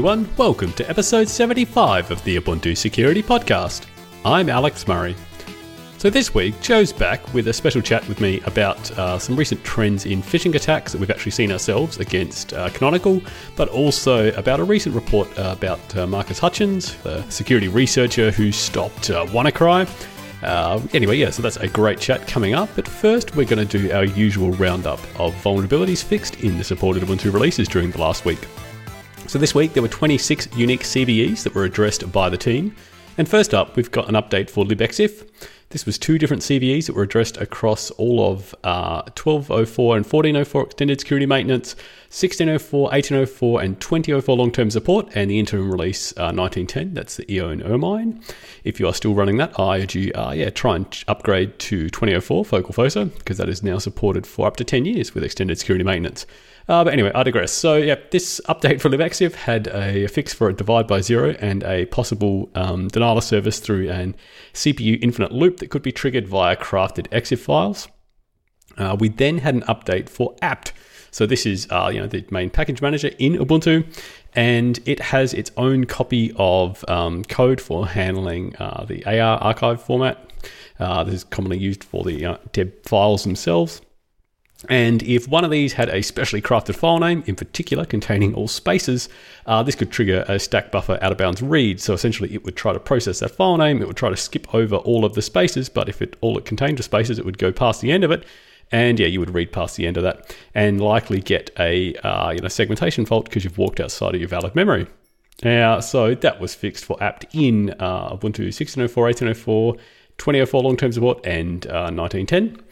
everyone. Welcome to episode 75 of the Ubuntu Security Podcast. I'm Alex Murray. So, this week, Joe's back with a special chat with me about uh, some recent trends in phishing attacks that we've actually seen ourselves against uh, Canonical, but also about a recent report uh, about uh, Marcus Hutchins, the security researcher who stopped uh, WannaCry. Uh, anyway, yeah, so that's a great chat coming up. But first, we're going to do our usual roundup of vulnerabilities fixed in the supported Ubuntu releases during the last week. So, this week there were 26 unique CVEs that were addressed by the team. And first up, we've got an update for libexif. This was two different CVEs that were addressed across all of uh, 1204 and 1404 extended security maintenance, 1604, 1804, and 2004 long term support, and the interim release uh, 1910. That's the Eoan Ermine. If you are still running that, I urge you, uh, yeah, try and upgrade to 2004 Focal Fossa because that is now supported for up to 10 years with extended security maintenance. Uh, but anyway, I digress. So, yeah, this update for libexif had a fix for a divide by zero and a possible um, denial of service through an CPU infinite loop that could be triggered via crafted exif files. Uh, we then had an update for apt. So this is uh, you know the main package manager in Ubuntu, and it has its own copy of um, code for handling uh, the AR archive format. Uh, this is commonly used for the uh, deb files themselves. And if one of these had a specially crafted file name, in particular containing all spaces, uh, this could trigger a stack buffer out of bounds read. So essentially, it would try to process that file name. It would try to skip over all of the spaces, but if it all it contained was spaces, it would go past the end of it. And yeah, you would read past the end of that and likely get a uh, you know segmentation fault because you've walked outside of your valid memory. Uh, so that was fixed for apt in uh, Ubuntu 1604, 1804, 2004 long-term support, and 1910.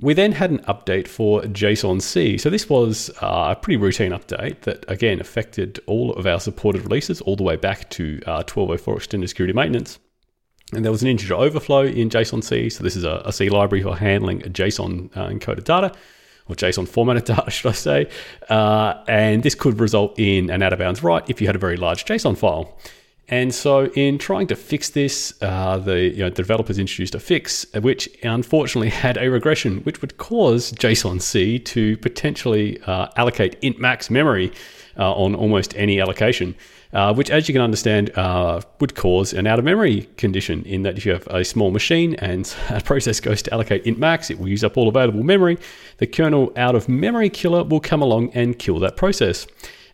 Uh, we then had an update for JSON-C. So this was uh, a pretty routine update that again affected all of our supported releases all the way back to uh, 1204 extended security maintenance. And there was an integer overflow in JSON-C. So this is a, a C library for handling JSON uh, encoded data or JSON formatted data, should I say. Uh, and this could result in an out of bounds write if you had a very large JSON file. And so, in trying to fix this, uh, the, you know, the developers introduced a fix which unfortunately had a regression, which would cause JSON-C to potentially uh, allocate int max memory uh, on almost any allocation. Uh, which, as you can understand, uh, would cause an out of memory condition. In that, if you have a small machine and a process goes to allocate int max, it will use up all available memory. The kernel out of memory killer will come along and kill that process.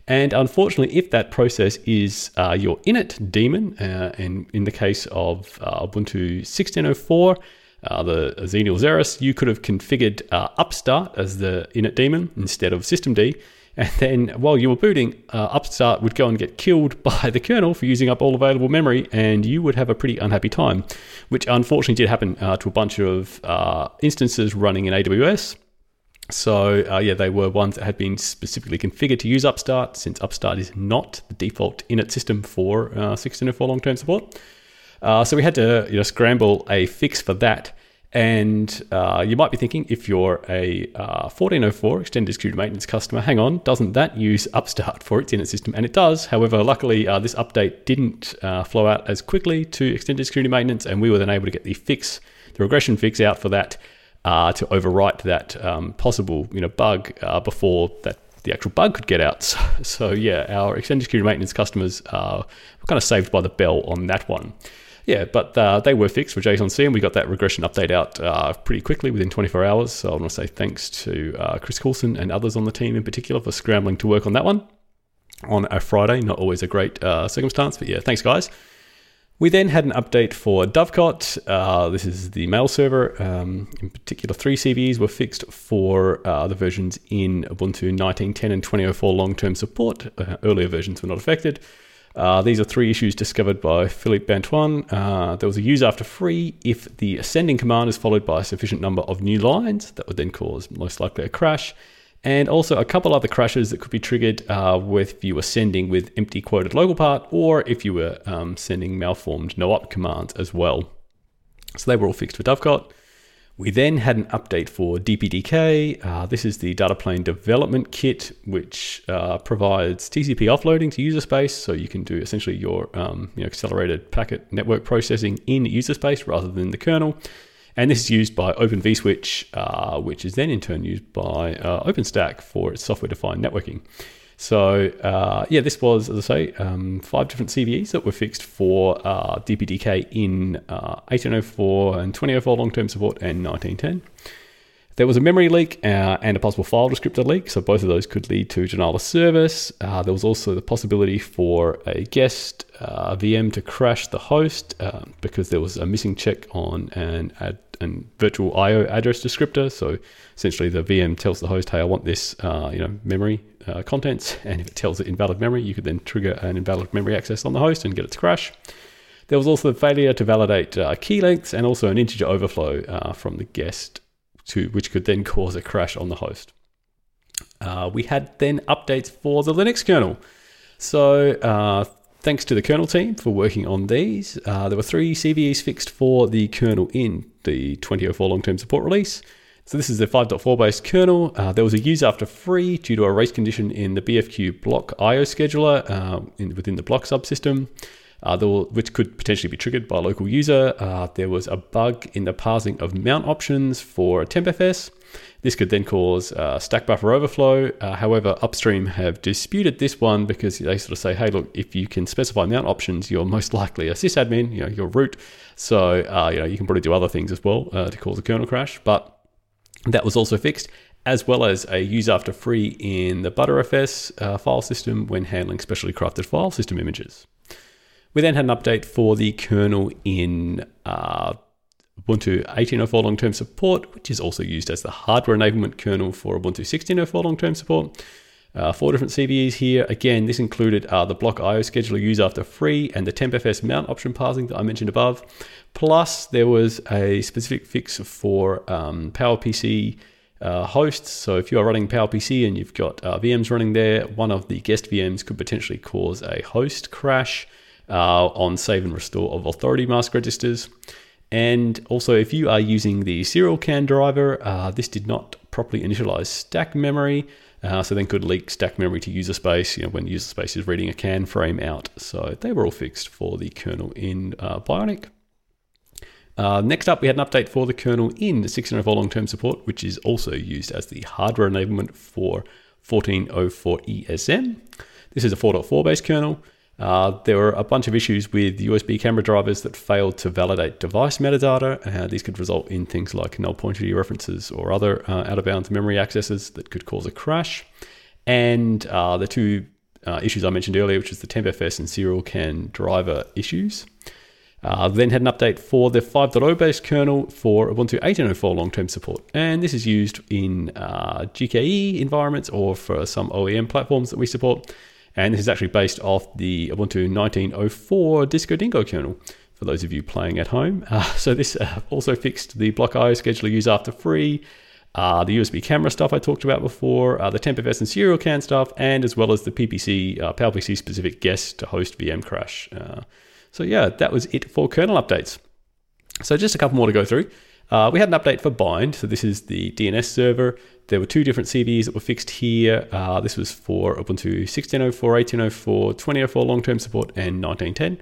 And unfortunately, if that process is uh, your init daemon, uh, and in the case of uh, Ubuntu 1604, uh, the Xenial Xerus, you could have configured uh, upstart as the init daemon instead of systemd. And then while you were booting, uh, upstart would go and get killed by the kernel for using up all available memory, and you would have a pretty unhappy time, which unfortunately did happen to a bunch of instances running in AWS. So uh, yeah, they were ones that had been specifically configured to use Upstart, since Upstart is not the default init system for uh, 1604 long-term support. Uh, so we had to you know, scramble a fix for that. And uh, you might be thinking, if you're a 1404 uh, extended security maintenance customer, hang on, doesn't that use Upstart for its init system? And it does. However, luckily, uh, this update didn't flow out as quickly to extended security maintenance, and we were then able to get the fix, the regression fix out for that uh, to overwrite that um, possible you know bug uh, before that the actual bug could get out. So, so yeah, our extended security maintenance customers uh, were kind of saved by the bell on that one. Yeah, but uh, they were fixed for JSON-C, and we got that regression update out uh, pretty quickly within 24 hours. So I want to say thanks to uh, Chris Coulson and others on the team in particular for scrambling to work on that one on a Friday. Not always a great circumstance, but yeah, thanks guys. We then had an update for Dovecot. Uh, this is the mail server. Um, in particular, three CVEs were fixed for uh, the versions in Ubuntu 19.10 and 20.04 long term support. Uh, earlier versions were not affected. Uh, these are three issues discovered by Philippe Antoine. Uh, there was a use after free if the ascending command is followed by a sufficient number of new lines. That would then cause most likely a crash and also a couple other crashes that could be triggered uh, with if you were sending with empty quoted local part or if you were um, sending malformed no op commands as well. So they were all fixed for Dovecot. We then had an update for DPDK. Uh, this is the data plane development kit, which uh, provides TCP offloading to user space, so you can do essentially your um, you know, accelerated packet network processing in user space rather than the kernel. And this is used by Open vSwitch, uh, which is then in turn used by uh, OpenStack for its software defined networking. So uh, yeah, this was, as I say, um, five different CVEs that were fixed for uh, DPDK in uh, 1804 and 2004 long-term support and 1910. There was a memory leak uh, and a possible file descriptor leak, so both of those could lead to denial of service. Uh, there was also the possibility for a guest uh, VM to crash the host because there was a missing check on an, ad, an virtual I/O address descriptor. So essentially, the VM tells the host, "Hey, I want this, uh, you know, memory uh, contents," and if it tells it invalid memory, you could then trigger an invalid memory access on the host and get it to crash. There was also the failure to validate key lengths and also an integer overflow from the guest to which could then cause a crash on the host. Uh, we had then updates for the Linux kernel. So uh, thanks to the kernel team for working on these. Uh, there were three CVEs fixed for the kernel in the 2004 long-term support release. So this is the 5.4 based kernel. Uh, there was a use after free due to a race condition in the BFQ block IO scheduler uh, in, within the block subsystem uh, will, which could potentially be triggered by a local user. Uh, there was a bug in the parsing of mount options for tmpfs. This could then cause uh, stack buffer overflow. Uh, however, Upstream have disputed this one because they sort of say, hey, look, if you can specify mount options, you're most likely a sysadmin, you know, your root. So, uh, you know, you can probably do other things as well uh, to cause a kernel crash. But that was also fixed as well as a use after free in the Btrfs uh, file system when handling specially crafted file system images. We then had an update for the kernel in uh, Ubuntu 18.04 long-term support, which is also used as the hardware enablement kernel for Ubuntu 16.04 long-term support. Uh, four different CVEs here. Again, this included uh, the block IO scheduler use after free and the tmpfs mount option parsing that I mentioned above. Plus, there was a specific fix for um, PowerPC uh, hosts. So if you are running PowerPC and you've got uh, VMs running there, one of the guest VMs could potentially cause a host crash uh, on save and restore of authority mask registers. And also, if you are using the serial CAN driver, uh, this did not properly initialize stack memory, uh, so then could leak stack memory to user space you know, when user space is reading a CAN frame out. So they were all fixed for the kernel in uh, Bionic. Uh, next up, we had an update for the kernel in the 1604 long-term support, which is also used as the hardware enablement for 1404 ESM. This is a 4.4 based kernel. Uh, there were a bunch of issues with USB camera drivers that failed to validate device metadata. Uh, these could result in things like null pointer dereferences or other uh, out of bounds memory accesses that could cause a crash. And uh, the two uh, issues I mentioned earlier, which is the tmpfs and serial CAN driver issues. Uh, then had an update for the 5.0 based kernel for Ubuntu 18.04 long term support. And this is used in GKE environments or for some OEM platforms that we support. And this is actually based off the Ubuntu 1904 Disco Dingo kernel for those of you playing at home. Uh, so this uh, also fixed the block IO scheduler use after free, uh, the USB camera stuff I talked about before, uh, the tmpfs and serial CAN stuff, and as well as the PPC, uh, PowerPC specific guest to host VM crash. Uh, so yeah, that was it for kernel updates. So just a couple more to go through. Uh, we had an update for Bind. So this is the DNS server. There were two different CVEs that were fixed here. Uh, this was for Ubuntu 1604, 1804, 2004 long-term support, and 1910.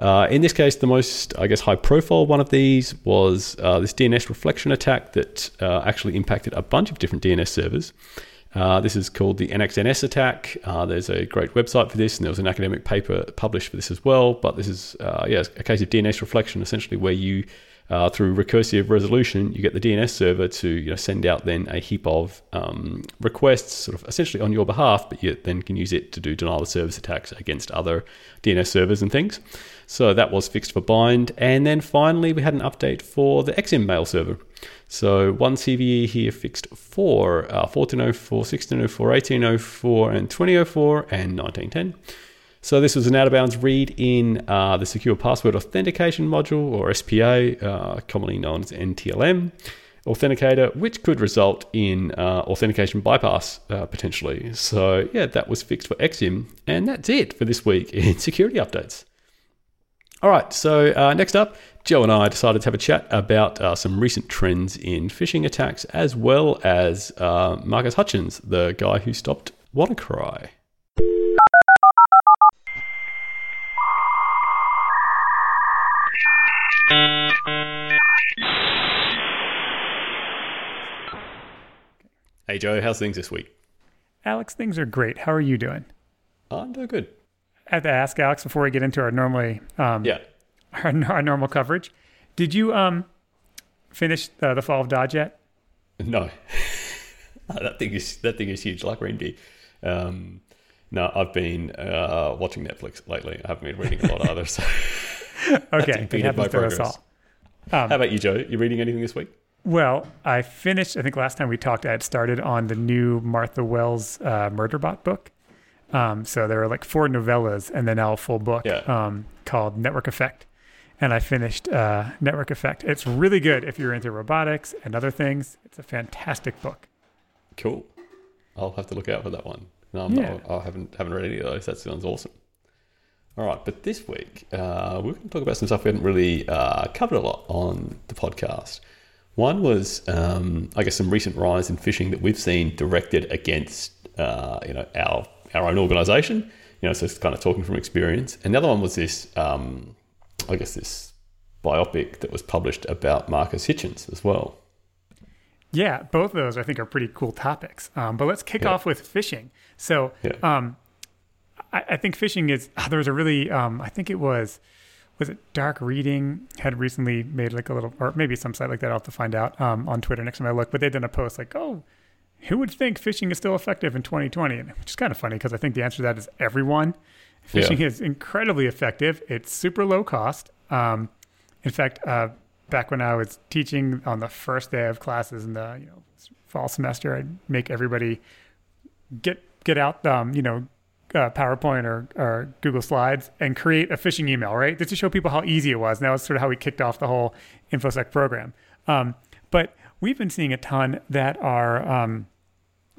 Uh, in this case, the most, I guess, high profile one of these was uh, this DNS reflection attack that uh, actually impacted a bunch of different DNS servers. Uh, this is called the NXNS attack. Uh, there's a great website for this, and there was an academic paper published for this as well. But this is, uh, yeah, a case of DNS reflection, essentially, where you uh, through recursive resolution, you get the DNS server to you know, send out then a heap of um, requests, sort of essentially on your behalf, but you then can use it to do denial of service attacks against other DNS servers and things. So that was fixed for bind. And then finally, we had an update for the Exim mail server. So one CVE here fixed for uh, 1404, 1604, 1804, and 2004, and 1910. So this was an out of bounds read in uh, the Secure Password Authentication Module, or SPA, uh, commonly known as NTLM authenticator, which could result in uh, authentication bypass uh, potentially. So yeah, that was fixed for Exim, and that's it for this week in security updates. All right, so uh, next up, Joe and I decided to have a chat about uh, some recent trends in phishing attacks, as well as Marcus Hutchins, the guy who stopped WannaCry. Hey Joe, how's things this week? Alex, things are great. How are you doing? I'm doing good. I have to ask Alex before we get into our normally um, Yeah. our, our normal coverage. Did you um finish uh, the Fall of Dodge yet? No, that thing is that thing is huge, like reindeer. Um, no, I've been uh, watching Netflix lately. I haven't been reading a lot either. So. Okay, it happens to us progress. all. How about you, Joe? You reading anything this week? Well, I finished. I think last time we talked, I had started on the new Martha Wells uh, Murderbot book. Um, so there are like four novellas and then now a full book Yeah. um, called Network Effect. And I finished uh, Network Effect. It's really good if you're into robotics and other things. It's a fantastic book. Cool. I'll have to look out for that one. No, I'm Yeah. not, I haven't haven't read any of those. That sounds awesome. All right, but this week uh, we're going to talk about some stuff we haven't really uh, covered a lot on the podcast. One was, um, I guess, some recent rise in phishing that we've seen directed against, uh, you know, our our own organisation. You know, so it's kind of talking from experience. And the other one was this, um, I guess, this biopic that was published about Marcus Hitchens as well. Yeah, both of those I think are pretty cool topics. Um, but let's kick Yeah. off with phishing. So Yeah. um, I, I think phishing is there was a really um, I think it was was it Dark Reading had recently made like a little or maybe some site like that. I'll have to find out um, on Twitter next time I look. But they'd done a post like, oh, who would think phishing is still effective in 2020? And which is kind of funny because I think the answer to that is everyone. Phishing Yeah. is incredibly effective. It's super low cost. Um, in fact, uh, back when I was teaching on the first day of classes in the you know fall semester, I'd make everybody get get out um, you know uh, PowerPoint or, or Google Slides and create a phishing email, right? Just to show people how easy it was. And that was sort of how we kicked off the whole InfoSec program. Um, but we've been seeing a ton that are um,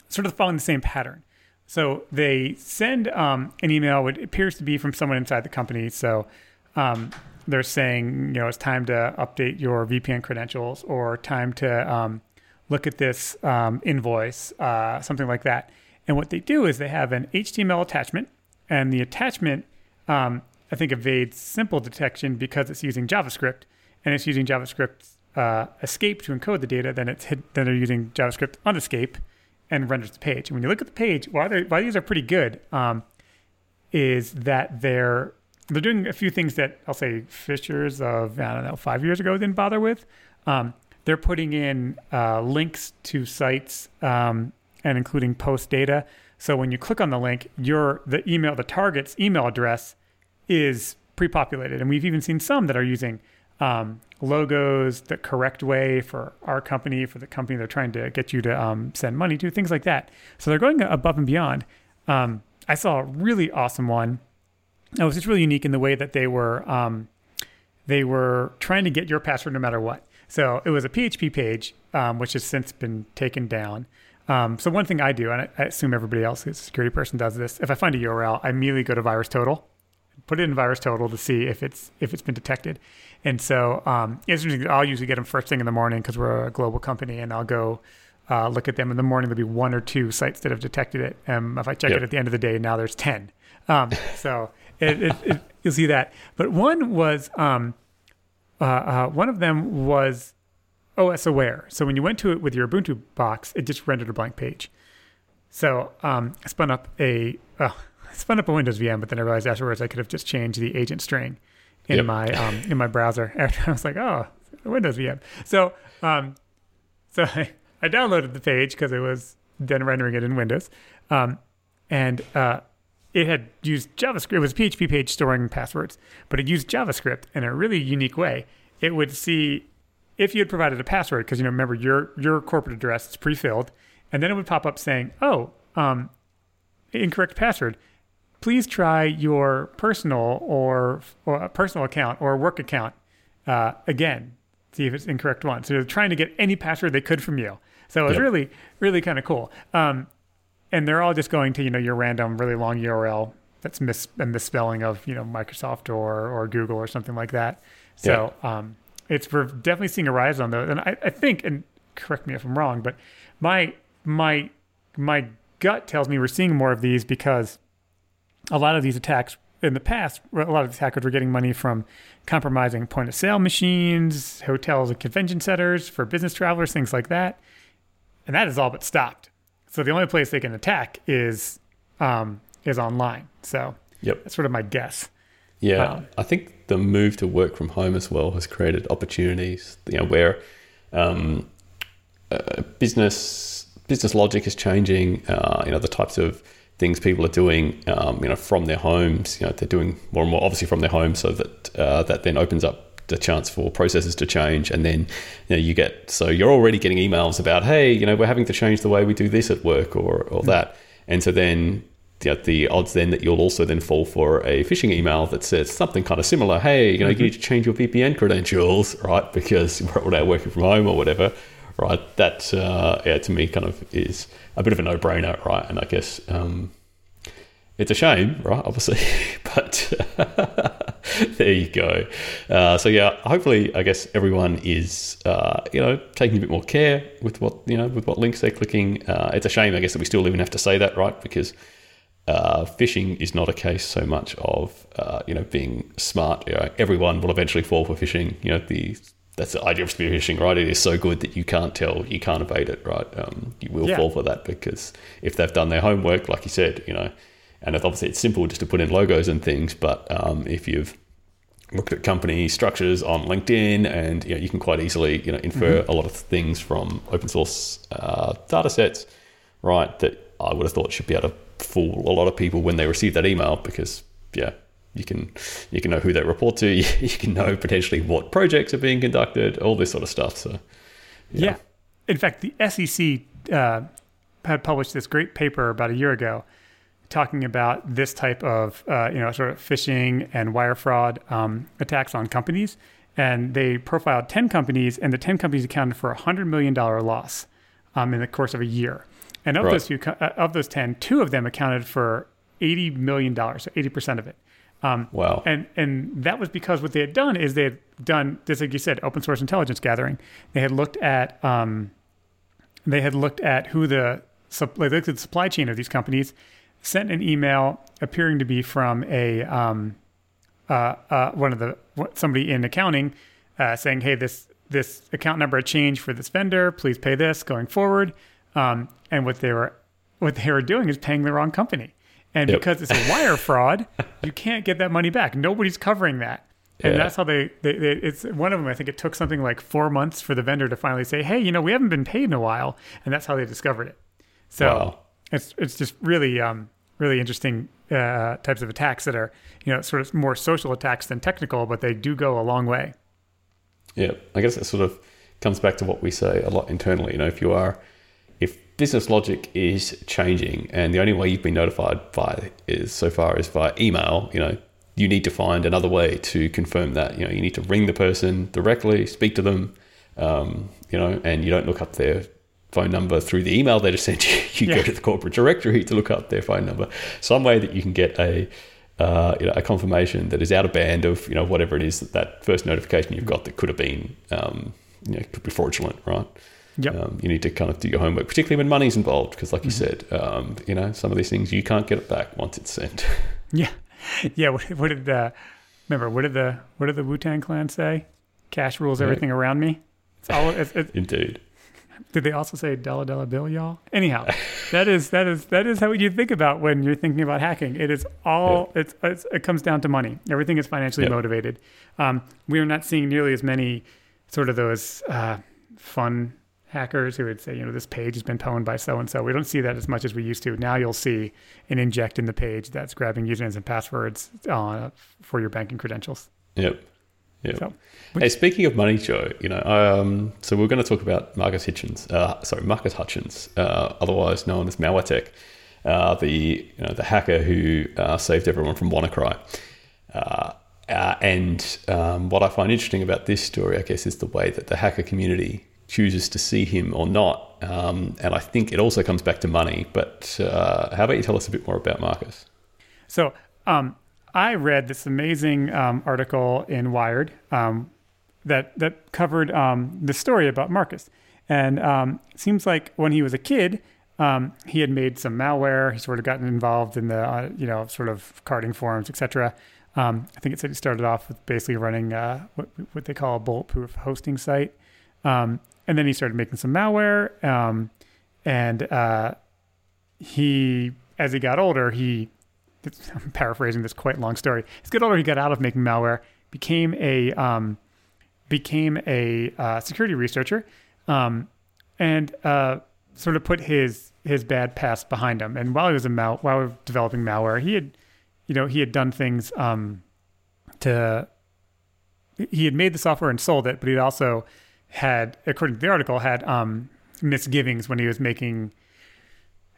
sort of following the same pattern. So they send um, an email, what appears to be from someone inside the company. So um, they're saying, you know, it's time to update your VPN credentials or time to um, look at this um, invoice, uh, something like that. And what they do is they have an HTML attachment, and the attachment, um, I think, evades simple detection because it's using JavaScript, and it's using JavaScript uh, escape to encode the data. Then it's then they're using JavaScript on escape and renders the page. And when you look at the page, why, why these are pretty good um, is that they're they're doing a few things that I'll say phishers of I don't know five years ago didn't bother with. Um, they're putting in uh, links to sites um, and including post data. So when you click on the link, your the email the target's email address is pre-populated, and we've even seen some that are using um, logos the correct way for our company, for the company they're trying to get you to um, send money to, things like that. So they're going above and beyond. Um, I saw a really awesome one. It was just really unique in the way that they were um, they were trying to get your password no matter what. So it was a PHP page, um, which has since been taken down. Um, so one thing I do, and I, I assume everybody else who's a security person does this, if I find a URL, I immediately go to VirusTotal, put it in VirusTotal to see if it's if it's been detected. And so um, it's interesting. I'll usually get them first thing in the morning because we're a global company, and I'll go uh, look at them in the morning. There'll be one or two sites that have detected it. And if I check Yep. it at the end of the day, now there's ten. Um, so it, it, it, you'll see that. But one was um, uh, uh, one of them was OS aware. So when you went to it with your Ubuntu box, it just rendered a blank page. So um, I spun up a uh, I spun up a Windows VM, but then I realized afterwards I could have just changed the agent string in Yep. my um, in my browser. After I was like, oh, Windows VM. So um, so I, I downloaded the page because it was then rendering it in Windows, um, and uh, it had used JavaScript. It was a PHP page storing passwords, but it used JavaScript in a really unique way. It would see if you had provided a password, because you know, remember your your corporate address is pre-filled, and then it would pop up saying, "Oh, um, incorrect password. Please try your personal or, or a personal account or work account uh, again. See if it's incorrect one." So they're trying to get any password they could from you. So it was Yep. really really kind of cool. Um, and they're all just going to you know your random really long URL that's mis- a misspelling of you know Microsoft or or Google or something like that. So um, it's we're definitely seeing a rise on those, and I, I think and correct me if I'm wrong, but my my my gut tells me we're seeing more of these because a lot of these attacks in the past, a lot of these hackers were getting money from compromising point of sale machines, hotels and convention centers for business travelers, things like that. And that is all but stopped. so the only place they can attack is um, is online. So Yep. that's sort of my guess. Yeah, Um, I think the move to work from home as well has created opportunities. You know, where um, uh, business business logic is changing. Uh, you know, the types of things people are doing. Um, you know, from their homes. You know, they're doing more and more obviously from their homes, so that uh, that then opens up the chance for processes to change, and then you know you get so you're already getting emails about hey, you know, we're having to change the way we do this at work or or that, and so then the, the odds then that you'll also then fall for a phishing email that says something kind of similar. Hey, you know, you need to change your VPN credentials, right? Because we're all now working from home or whatever, right? That, uh, yeah, to me kind of is a bit of a no brainer, right? And I guess um, it's a shame, right? Obviously, but there you go. Uh, so yeah, hopefully, I guess everyone is, uh, you know, taking a bit more care with what you know with what links they're clicking. Uh, it's a shame, I guess, that we still even have to say that, right? Because uh, phishing is not a case so much of uh, you know being smart. You know, everyone will eventually fall for phishing. You know the that's the idea of spear phishing, right? It is so good that you can't tell, you can't evade it, right? Um, you will Yeah. fall for that because if they've done their homework, like you said, you know, and if obviously it's simple just to put in logos and things, but um, if you've looked at company structures on LinkedIn, and you know you can quite easily you know infer a lot of things from open source uh, data sets, right? That I would have thought should be able to fool a lot of people when they receive that email because yeah, you can you can know who they report to, you can know potentially what projects are being conducted, all this sort of stuff. So Yeah. In fact, the SEC uh, had published this great paper about a year ago talking about this type of, uh, you know, sort of phishing and wire fraud um, attacks on companies. And they profiled 10 companies, and the 10 companies accounted for a $100 million loss um, in the course of a year. And of Right. those few, uh, of those 10, two of them accounted for $80 million, so 80% of it. Um, wow, and and that was because what they had done is they had done just like you said, open source intelligence gathering. They had looked at um, they had looked at who the they looked at the supply chain of these companies, sent an email appearing to be from a um, uh, uh, one of the somebody in accounting uh, saying, "Hey, this this account number changed for this vendor. Please pay this going forward." Um, and what they were what they were doing is paying the wrong company. And Yep. because it's a wire fraud, you can't get that money back. Nobody's covering that. And Yeah. that's how they, they, they, it's one of them. I think it took something like four months for the vendor to finally say, Hey, you know, we haven't been paid in a while. And that's how they discovered it. So Wow. it's, it's just really, um, really interesting, uh, types of attacks that are, you know, sort of more social attacks than technical, but they do go a long way. Yeah, I guess it sort of comes back to what we say a lot internally. You know, if you are, business logic is changing, and the only way you've been notified by is so far is via email, you know, you need to find another way to confirm that. You know, you need to ring the person directly, speak to them, um, you know, and you don't look up their phone number through the email they just sent you. You Yeah. go to the corporate directory to look up their phone number. Some way that you can get a uh, you know, a confirmation that is out of band of you know whatever it is that that first notification you've got that could have been um, you know could be fraudulent, right? Yep. Um, you need to kind of do your homework, particularly when money's involved, because like you said, um, you know some of these things you can't get it back once it's sent. Yeah. Yeah. What, what did the, remember, what did the, what did the Wu Tang clan say? Cash rules everything around me. It's all, it's, it's, Indeed. Did they also say dollar dollar bill, y'all? Anyhow, that is that is that is how you think about when you're thinking about hacking. It is all it's, it's it comes down to money. Everything is financially motivated. Um, we are not seeing nearly as many sort of those uh, fun hackers who would say, you know, this page has been pwned by so and so. We don't see that as much as we used to. Now you'll see an inject in the page that's grabbing usernames and passwords uh, for your banking credentials. Yep. Yep. So, Hey, speaking of money, Joe, you know, um, so we're going to talk about Marcus Hitchens, uh, sorry, Marcus Hutchins, uh, otherwise known as Malwaretech, uh, the you know the hacker who uh, saved everyone from WannaCry. Uh, uh, and um, what I find interesting about this story, I guess, is the way that the hacker community chooses to see him or not. Um, and I think it also comes back to money. But uh, how about you tell us a bit more about Marcus? So um, I read this amazing um, article in Wired um, that that covered um, the story about Marcus, and um, it seems like when he was a kid, he had made some malware. He sort of gotten involved in the uh, you know sort of carding forums, etc. Um, I think it said he started off with basically running uh, what, what they call a bulletproof hosting site, um, and then he started making some malware, um, and uh, he, as he got older, he, I'm paraphrasing this quite long story. As he got older, he got out of making malware, became a, um, became a uh, security researcher, um, and uh, sort of put his his bad past behind him. And while he was a mal- while developing malware, he had, you know, he had done things um, to. He had made the software and sold it, but he'd also had, according to the article, had um, misgivings when he was making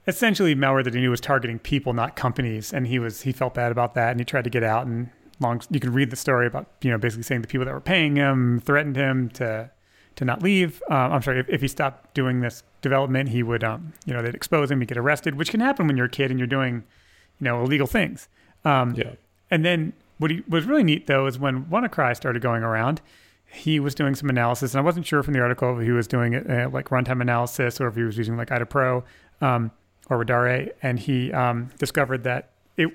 essentially malware that he knew was targeting people, not companies, and he was he felt bad about that, and he tried to get out. And long, you can read the story about you know basically saying the people that were paying him threatened him to to not leave. Um, I'm sorry, if, if he stopped doing this development, he would um, you know they'd expose him, he'd get arrested, which can happen when you're a kid and you're doing you know illegal things. Um, Yeah. and then what he was really neat though is when WannaCry started going around, he was doing some analysis, and I wasn't sure from the article if he was doing it uh, like runtime analysis or if he was using like IDA Pro um, or Radare, and he um, discovered that it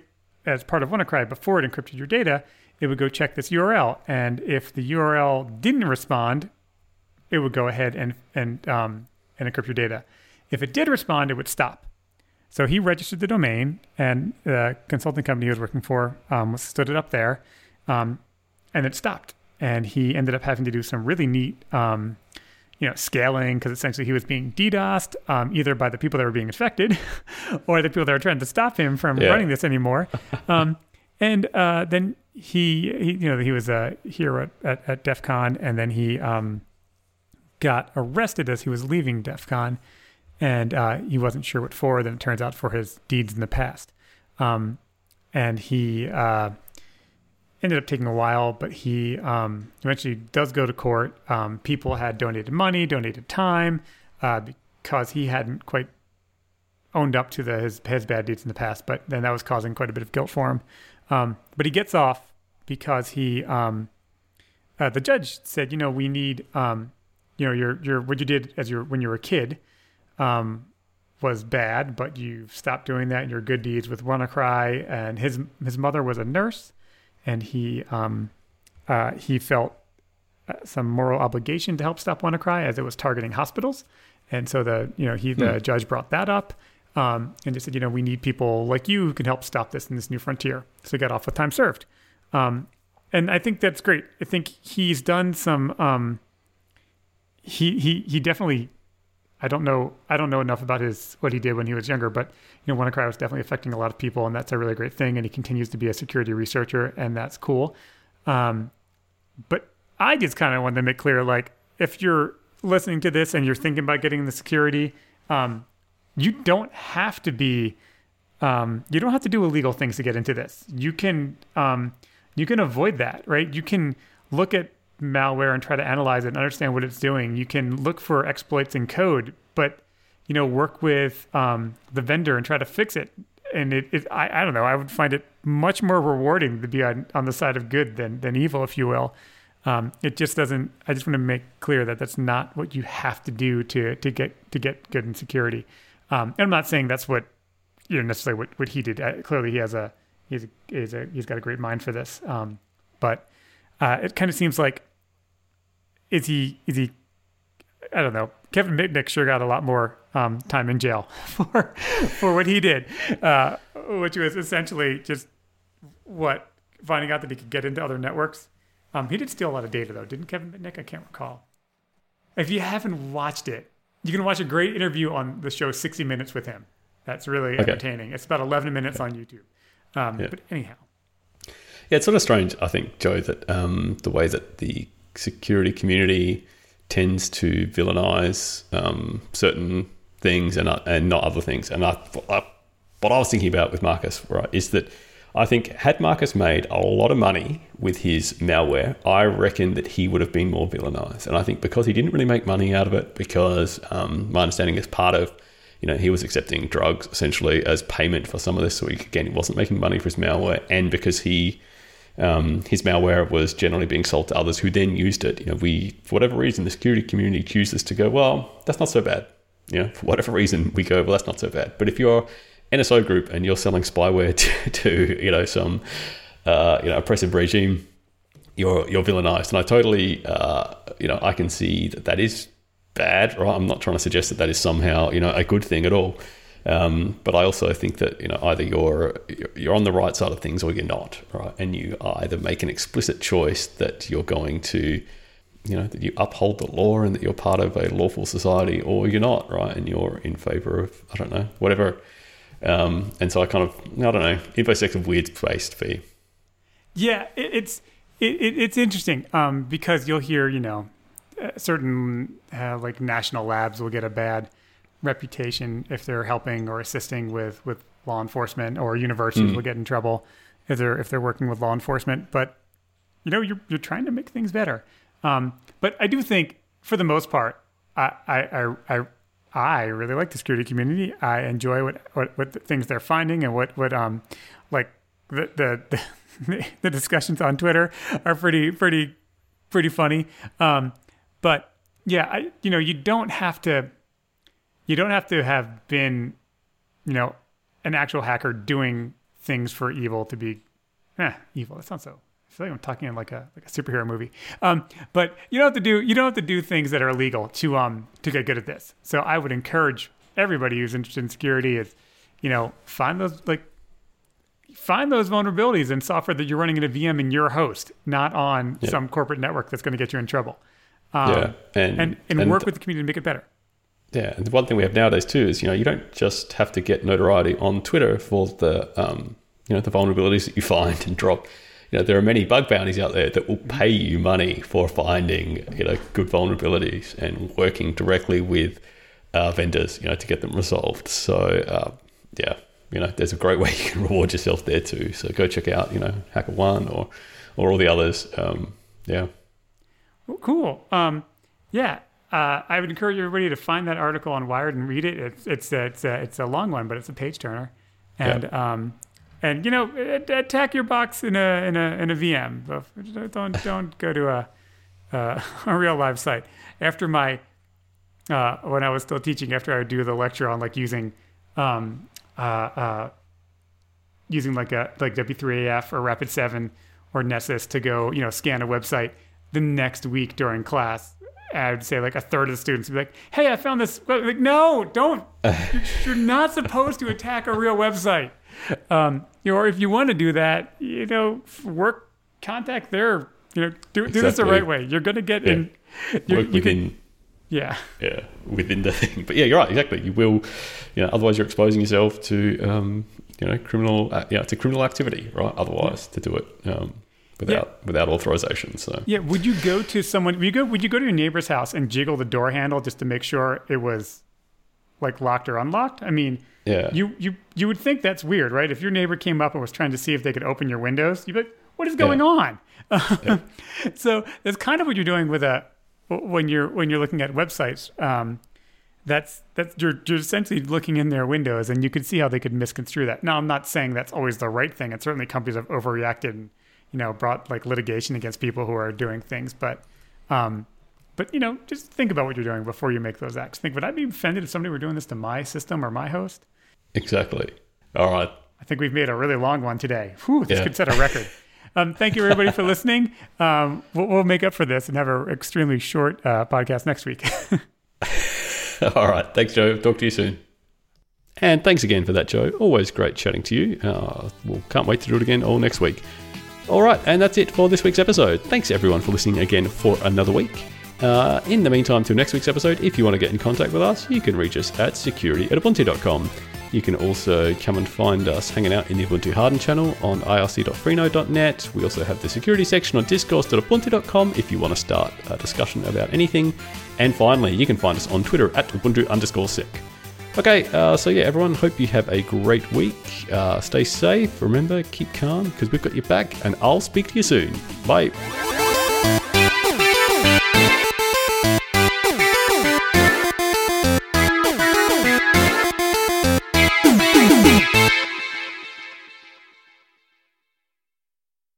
as part of WannaCry before it encrypted your data, it would go check this URL, and if the URL didn't respond, it would go ahead and and um, and encrypt your data. If it did respond, it would stop. So he registered the domain, and the consulting company he was working for um, stood it up there, um, and it stopped. And he ended up having to do some really neat, um, you know, scaling because essentially he was being DDoSed um, either by the people that were being infected, or the people that were trying to stop him from Yeah. running this anymore. um, and uh, then he, he, you know, he was a hero at, at, at DEF CON, and then he um, got arrested as he was leaving DEF CON, and uh, he wasn't sure what for. Then it turns out for his deeds in the past. Um, and he uh, ended up taking a while, but he um, eventually does go to court. Um, people had donated money, donated time, uh, because he hadn't quite owned up to the, his his bad deeds in the past. But then that was causing quite a bit of guilt for him. Um, but he gets off because he um, uh, the judge said, you know, we need um, you know your your what you did as your when you were a kid um, was bad, but you've stopped doing that in your good deeds with WannaCry. And his his mother was a nurse, and he um, uh, he felt uh, some moral obligation to help stop WannaCry as it was targeting hospitals. And so the you know he the judge brought that up. Um, and just said, you know, we need people like you who can help stop this in this new frontier. So he got off with time served. Um, and I think that's great. I think he's done some. Um, he he he definitely. I don't know. I don't know enough about his what he did when he was younger, but you know, WannaCry was definitely affecting a lot of people, and that's a really great thing. And he continues to be a security researcher, and that's cool. Um, but I just kind of want to make clear, like, if you're listening to this and you're thinking about getting the security, um, you don't have to be um, you don't have to do illegal things to get into this. You can um, you can avoid that, right? You can look at malware and try to analyze it and understand what it's doing. You can look for exploits in code, but you know, work with um, the vendor and try to fix it. And it, it I, I don't know, I would find it much more rewarding to be on, on the side of good than than evil, if you will. Um, it just doesn't. I just want to make clear that that's not what you have to do to to get to get good in security. Um, and I'm not saying that's what you know necessarily what, what he did. Uh, clearly, he has a he's a, he's a he's got a great mind for this. Um, but uh, it kind of seems like is he is he I don't know. Kevin Mitnick sure got a lot more um, time in jail for for what he did, uh, which was essentially just what finding out that he could get into other networks. Um, he did steal a lot of data though, didn't Kevin Mitnick? I can't recall. If you haven't watched it, you can watch a great interview on the show 60 Minutes with him. That's really Okay. entertaining. It's about 11 minutes on YouTube. Um, Yeah. But anyhow, Yeah, it's sort of strange, I think, Joe, that um, the way that the security community tends to villainize um, certain things and, uh, and not other things. And I, I, what I was thinking about with Marcus, right, is that I think had Marcus made a lot of money with his malware, I reckon that he would have been more villainized. And I think because he didn't really make money out of it, because um, my understanding is part of you know, he was accepting drugs essentially as payment for some of this. So he, again, he wasn't making money for his malware, and because he um, his malware was generally being sold to others who then used it. You know, we for whatever reason the security community chooses to go, well, that's not so bad. You know, for whatever reason we go, well, that's not so bad. But if you're NSO group and you're selling spyware to, to you know some uh, you know oppressive regime, you're you're villainized. And I totally uh, you know I can see that that is bad. Right, I'm not trying to suggest that that is somehow you know a good thing at all. Um, but I also think that you know either you're you're on the right side of things or you're not, right? And you either make an explicit choice that you're going to, you know, that you uphold the law and that you're part of a lawful society, or you're not, right? And you're in favor of I don't know whatever. Um, and so I kind of I don't know infosec of weird based fee. Yeah, it, it's it, it's interesting um, because you'll hear you know uh, certain uh, like national labs will get a bad reputation if they're helping or assisting with with law enforcement, or universities mm. will get in trouble if they're if they're working with law enforcement. But you know, you're you're trying to make things better. Um, but I do think, for the most part, I I I, I really like the security community. I enjoy what what, what the things they're finding and what what um like the the the, the discussions on Twitter are pretty pretty pretty funny. Um, but yeah, I you know you don't have to you don't have to have been, you know, an actual hacker doing things for evil to be eh, evil. That sounds so I feel like I'm talking in like a like a superhero movie. Um, but you don't have to do you don't have to do things that are illegal to um to get good at this. So I would encourage everybody who's interested in security is, you know, find those like find those vulnerabilities in software that you're running in a VM in your host, not on yeah. some corporate network that's going to get you in trouble. Um, yeah, and and, and, and work with the community to make it better. Yeah, and the one thing we have nowadays too is you know you don't just have to get notoriety on Twitter for the um, you know the vulnerabilities that you find and drop. You know there are many bug bounties out there that will pay you money for finding you know good vulnerabilities and working directly with uh, vendors you know to get them resolved. So uh, yeah, you know there's a great way you can reward yourself there too. So go check out you know HackerOne or or all the others. Um, yeah. Well, cool. Um, yeah, uh, I would encourage everybody to find that article on Wired and read it. It's it's a, it's a, it's a long one, but it's a page turner, and yeah. um, and you know attack your box in a in a in a VM. Don't don't go to a uh, a real live site. After my uh, when I was still teaching, after I would do the lecture on like using um, uh, uh, using like a like W3AF or Rapid7 or Nessus to go you know scan a website the next week during class I would say like a third of the students would be like, "Hey, I found this." Like, no, don't. You're not supposed to attack a real website. Um, you know, or if you want to do that, you know, work contact their, you know, do, exactly. do this the right way. You're gonna get yeah. in. Work within. Can, yeah. Yeah, within the thing. But yeah, you're right. Exactly. You will. You know, otherwise you're exposing yourself to, um, you know, criminal. Uh, yeah, to criminal activity, right? Otherwise, yeah. to do it. Um, without yeah. without authorization. So yeah, would you go to someone? Would you go? Would you go to your neighbor's house and jiggle the door handle just to make sure it was like locked or unlocked? I mean, yeah, you you you would think that's weird, right? If your neighbor came up and was trying to see if they could open your windows, you'd be like, "What is going yeah. on?" yeah. so that's kind of what you're doing with a when you're when you're looking at websites. Um, that's that's you're, you're essentially looking in their windows and you could see how they could misconstrue that. Now, I'm not saying that's always the right thing, and certainly companies have overreacted and you know, brought like litigation against people who are doing things. But, um, but you know, just think about what you're doing before you make those acts. Think, would I be offended if somebody were doing this to my system or my host? Exactly. All right. I think we've made a really long one today. Whew, this yeah. could set a record. Um, thank you, everybody, for listening. Um, we'll, we'll, make up for this and have an extremely short uh, podcast next week. All right. Thanks, Joe. Talk to you soon. And thanks again for that, Joe. Always great chatting to you. Uh, we'll can't wait to do it again all next week. All right, and that's it for this week's episode. Thanks everyone for listening again for another week. Uh, in the meantime, till next week's episode, if you want to get in contact with us, you can reach us at security at ubuntu.com. You can also come and find us hanging out in the Ubuntu Harden channel on irc.freenode.net. We also have the security section on discourse.ubuntu.com if you want to start a discussion about anything. And finally, you can find us on Twitter at ubuntu underscore sec. Okay, uh, so yeah, everyone, hope you have a great week. Uh, stay safe. Remember, keep calm because we've got your back, and I'll speak to you soon. Bye.